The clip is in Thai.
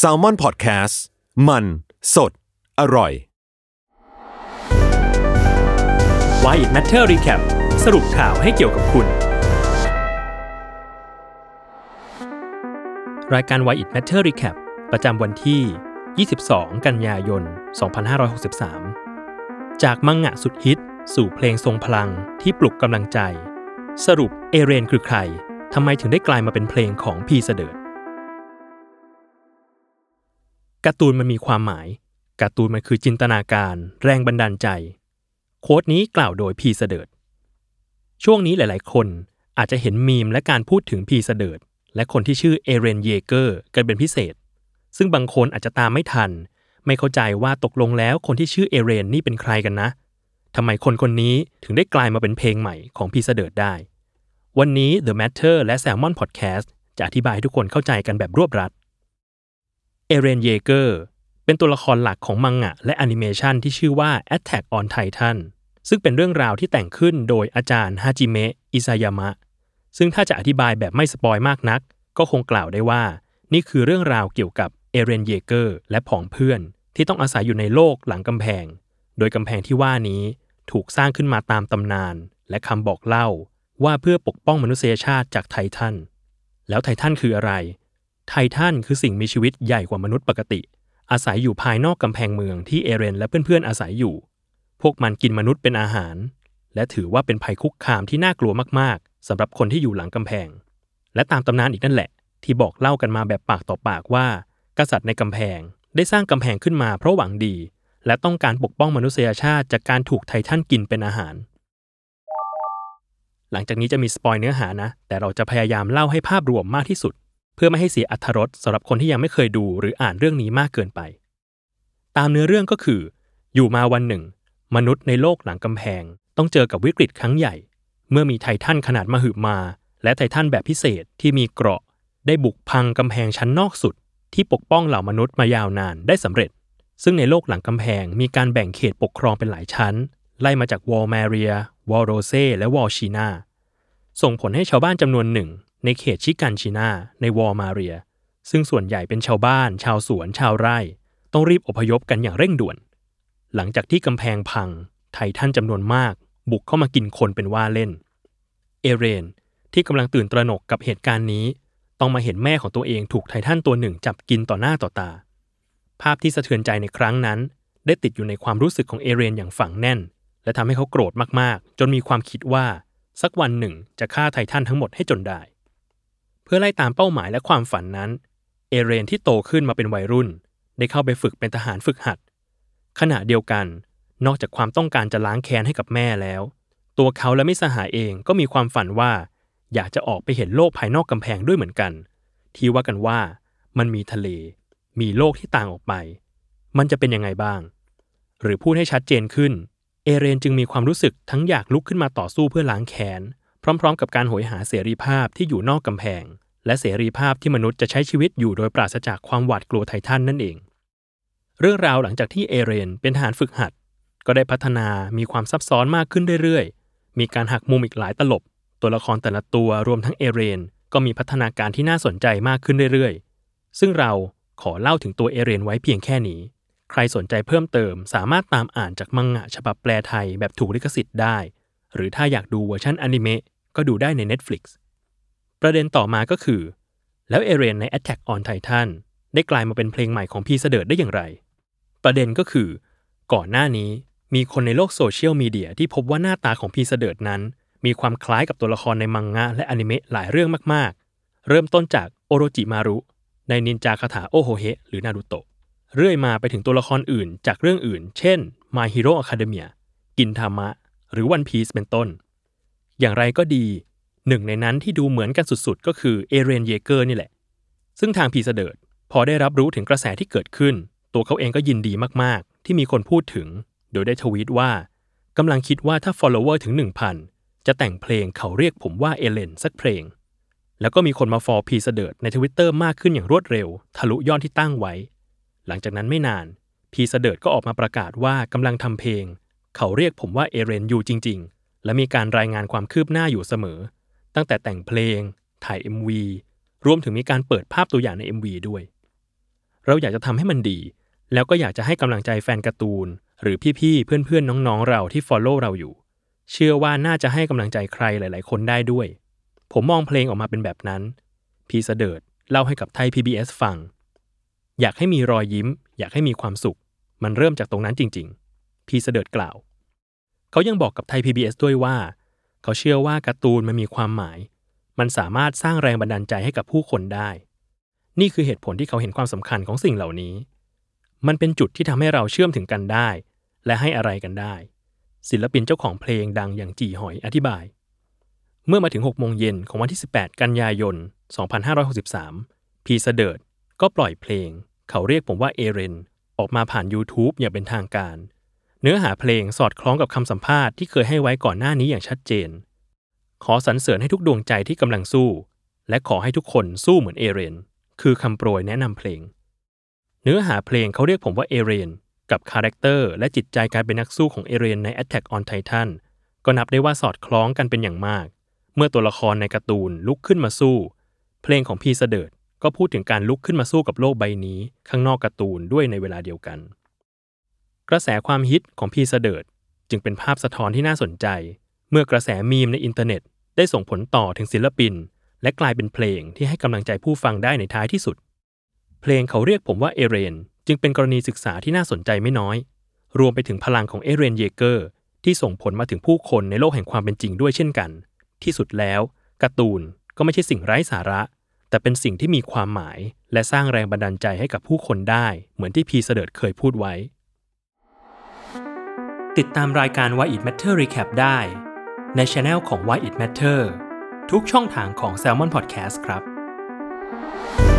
s a l ม o n PODCAST มัน สด อร่อย Why It Matter Recap สรุปข่าวให้เกี่ยวกับคุณ รายการ Why It Matter Recap ประจำวันที่ 22 กันยายน 2563 จากมังงะสุดฮิต สู่เพลงทรงพลังที่ปลุกกำลังใจ สรุปเอเรนคือใครทำไมถึงได้กลายมาเป็นเพลงของพีสะเดิด การ์ตูนมันมีความหมายการ์ตูนมันคือจินตนาการ แรงบันดาลใจ quote นี้กล่าวโดยพีสะเดิดช่วงนี้หลาย ๆ คนอาจจะเห็นมีมและการพูดถึงพีสะเดิดและคนที่ชื่อเอเรนเยเกอร์กันเป็นพิเศษ ซึ่งบางคนอาจจะตามไม่ทัน ไม่เข้าใจว่าตกลงแล้วคนที่ชื่อเอเรนนี่เป็นใครกันนะทำไมคนคนนี้ถึงได้กลายมาเป็นเพลงใหม่ของพีสะเดิดได้ วันนี้ The Matter และ Salmon Podcast จะอธิบายให้ทุกคนเข้าใจกันแบบรวบรัด เอเรนเยเกอร์เป็นตัวละครหลักของมังงะและแอนิเมชันที่ชื่อว่า Attack on Titan ซึ่งเป็นเรื่องราวที่แต่งขึ้นโดยอาจารย์ฮาจิเมะอิซายามะ ซึ่งถ้าจะอธิบายแบบไม่ spoil มากนัก ก็คงกล่าวได้ว่า นี่คือเรื่องราวเกี่ยวกับเอเรนเยเกอร์และผองเพื่อน ที่ต้องอาศัยอยู่ในโลกหลังกำแพง โดยกำแพงที่ว่านี้ถูกสร้างขึ้นมาตามตำนาน และคำบอกเล่าว่าเพื่อปกป้องมนุษยชาติจากไททัน แล้วไททันคืออะไร ไททันคือสิ่งมีชีวิตใหญ่กว่ามนุษย์ปกติ อาศัยอยู่ภายนอกกำแพงเมืองที่เอเรนและเพื่อนๆอาศัยอยู่ พวกมันกินมนุษย์เป็นอาหาร และถือว่าเป็นภัยคุกคามที่น่ากลัวมากๆสำหรับคนที่อยู่หลังกำแพง และตามตำนานอีกนั่นแหละ ที่บอกเล่ากันมาแบบปากต่อปากว่า กษัตริย์ในกำแพงได้สร้างกำแพงขึ้นมาเพราะหวังดี และต้องการปกป้องมนุษยชาติจากการถูกไททันกินเป็นอาหาร หลังจากนี้จะมีสปอยเนื้อหานะ แต่เราจะพยายามเล่าให้ภาพรวมมากที่สุด เพื่อไม่ให้เสียอรรรสสำหรับคนที่ยังไม่เคยดูหรืออ่านเรื่องนี้มากเกินไป ตามเนื้อเรื่องก็คือ อยู่มาวันหนึ่ง มนุษย์ในโลกหลังกำแพง ต้องเจอกับวิกฤตครั้งใหญ่ เมื่อมีไททันขนาดมหึมา และไททันแบบพิเศษที่มีเกราะ ได้บุกพังกำแพงชั้นนอกสุด ที่ปกป้องเหล่ามนุษย์มายาวนานได้สำเร็จ ซึ่งในโลกหลังกำแพงมีการแบ่งเขตปกครองเป็นหลายชั้น ไล่มาจากวอลแมเรียวอลโรเซและวอลชีนาส่งผลให้ชาวบ้านจำนวนหนึ่ง ในเขตชิกันชินาในวอลมาเรีย ซึ่งส่วนใหญ่เป็นชาวบ้าน ชาวสวน ชาวไร่ ต้องรีบอพยพกันอย่างเร่งด่วน หลังจากที่กำแพงพัง ไททันจำนวนมาก บุกเข้ามากินคนเป็นว่าเล่น เอเรน ที่กำลังตื่นตระหนกกับเหตุการณ์นี้ ต้องมาเห็นแม่ของตัวเองถูกไททันตัวหนึ่งจับกินต่อหน้าต่อตา ภาพที่สะเทือนใจในครั้งนั้น ได้ติดอยู่ในความรู้สึกของเอเรนอย่างฝังแน่น และทำให้เขาโกรธมากๆ จนมีความคิดว่าสักวันหนึ่งจะฆ่าไททันทั้งหมดให้จนได้ เพื่อไล่ตามเป้าหมายและความฝันนั้น เอเรนที่โตขึ้นมาเป็นวัยรุ่น ได้เข้าไปฝึกเป็นทหารฝึกหัด ขณะเดียวกัน นอกจากความต้องการจะล้างแค้นให้กับแม่แล้ว ตัวเขาและมิสหายเองก็มีความฝันว่า อยากจะออกไปเห็นโลกภายนอกกำแพงด้วยเหมือนกัน ที่ว่ากันว่ามันมีทะเล มีโลกที่ต่างออกไป มันจะเป็นยังไงบ้าง หรือพูดให้ชัดเจนขึ้น เอเรนจึงมีความรู้สึกทั้งอยากลุกขึ้นมาต่อสู้เพื่อล้างแค้น พร้อม ๆ กับการโหยหาเสรีภาพที่อยู่นอกกำแพง และเสรีภาพที่มนุษย์จะใช้ชีวิตอยู่โดยปราศจากความหวาดกลัวไททันนั่นเอง เรื่องราวหลังจากที่เอเรนเป็นทหารฝึกหัด ก็ได้พัฒนามีความซับซ้อนมากขึ้นเรื่อยๆ มีการหักมุมอีกหลายตลบ ตัวละครแต่ละตัวรวมทั้งเอเรนก็มีพัฒนาการที่น่าสนใจมากขึ้นเรื่อยๆ ซึ่งเราขอเล่าถึงตัวเอเรนไว้เพียงแค่นี้ ใครสนใจเพิ่มเติมสามารถตามอ่านจากมังงะฉบับแปลไทยแบบถูกลิขสิทธิ์ได้ หรือถ้าอยากดูเวอร์ชันอนิเมะ ก็ดูได้ใน Netflix ประเด็นต่อมาก็คือ แล้วเอเรนใน Attack on Titan ได้กลายมาเป็นเพลงใหม่ของพีสะเดิดได้อย่างไร ประเด็นก็คือ ก่อนหน้านี้มีคนในโลกโซเชียลมีเดียที่พบว่าหน้าตาของพีสะเดิดนั้น มีความคล้ายกับตัวละครในมังงะและอนิเมะหลายเรื่องมากๆ เริ่มต้นจากโอโรจิมารุในนินจาคาถาโอโฮเฮหรือนารูโตะเรื่อยมาไปถึงตัวละครอื่นจากเรื่องอื่น เช่น My Hero Academia กินทามะ หรือ One Piece เป็นต้น อย่างไรก็ดีหนึ่งในนั้นที่ดูเหมือนกันสุดๆ ก็คือเอเรนเยเกอร์นี่แหละ ซึ่งทางพีสะเดิดพอได้รับรู้ถึงกระแสที่เกิดขึ้น ตัวเขาเองก็ยินดีมากๆ ที่มีคนพูดถึง โดยได้ทวีตว่ากำลังคิดว่าถ้า follower ถึง 1,000 จะแต่งเพลงเขาเรียกผมว่าเอเรนสักเพลง แล้วก็มีคนมา follow พีสะเดิดในทวิตเตอร์มากขึ้นอย่างรวดเร็ว ทะลุยอดที่ตั้งไว้ หลังจากนั้นไม่นานพีเสดิดก็ออกมาประกาศว่ากำลังทำเพลง เขาเรียกผมว่าเอเรนอยู่จริง ๆ และมีการรายงานความคืบหน้าอยู่เสมอ ตั้งแต่แต่งเพลง ถ่าย MV รวมถึงมีการเปิดภาพตัวอย่างใน MV ด้วย เราอยากจะทำให้มันดี แล้วก็อยากจะให้กำลังใจแฟนการ์ตูน หรือพี่ๆ เพื่อนๆ น้องๆ เราที่ follow เราอยู่ เชื่อว่าน่าจะให้กำลังใจใครหลายๆ คนได้ด้วย ผมมองเพลงออกมาเป็นแบบนั้น พีเสดิร์ดเล่าให้กับไทย PBS ฟัง อยากให้มีรอยยิ้ม อยากให้มีความสุข มันเริ่มจากตรงนั้นจริง ๆ พีเสดิร์ดกล่าว เขายังบอกกับไทย PBS ด้วยว่า เขาเชื่อว่าการ์ตูนมันมีความหมาย มันสามารถสร้างแรงบันดาลใจให้กับผู้คนได้ นี่คือเหตุผลที่เขาเห็นความสำคัญของสิ่งเหล่านี้ มันเป็นจุดที่ทำให้เราเชื่อมถึงกันได้ และให้อะไรกันได้ ศิลปินเจ้าของเพลงดังอย่างจี่หอยอธิบาย เมื่อมาถึง6โมงเย็นของวันที่ 18 กันยายน 2563 พีเสเดิร์ดก็ปล่อยเพลง เขาเรียกผมว่าเอเรนออกมาผ่าน YouTube อย่างเป็นทางการ เนื้อหาเพลงสอดคล้องกับคำสัมภาษณ์ที่เคยให้ไว้ก่อนหน้านี้อย่างชัดเจน ขอสรรเสริญให้ทุกดวงใจที่กำลังสู้ และขอให้ทุกคนสู้เหมือนเอเรน คือคำโปรยแนะนำเพลง เนื้อหาเพลงเขาเรียกผมว่าเอเรน กับคาแรคเตอร์และจิตใจการเป็นนักสู้ของเอเรนใน Attack on Titan ก็นับได้ว่าสอดคล้องกันเป็นอย่างมาก เมื่อตัวละครในการ์ตูนลุกขึ้นมาสู้ เพลงของพีเสเดิร์ดก็พูดถึงการลุกขึ้นมาสู้กับโลกใบนี้ ข้างนอกการ์ตูนด้วยในเวลาเดียวกัน กระแสความฮิตของพีเสเดิร์ดจึงเป็นภาพสะท้อนที่น่าสนใจ เมื่อกระแสมีมในอินเทอร์เน็ต ได้ส่งผลต่อถึงศิลปิน และกลายเป็นเพลงที่ให้กำลังใจผู้ฟังได้ในท้ายที่สุด เพลงเขาเรียกผมว่าเอเรนจึงเป็นกรณีศึกษาที่น่าสนใจไม่น้อย รวมไปถึงพลังของเอเรนเยเกอร์ที่ส่งผลมาถึงผู้คนในโลกแห่งความเป็นจริงด้วยเช่นกัน ที่สุดแล้วการ์ตูนก็ไม่ใช่สิ่งไร้สาระ แต่เป็นสิ่งที่มีความหมาย และสร้างแรงบันดาลใจให้กับผู้คนได้ เหมือนที่พีสะเดิดเคยพูดไว้ ติดตามรายการ Why It Matter Recap ได้ ใน channel ของ Why It Matter ทุกช่องทางของ Salmon Podcast ครับ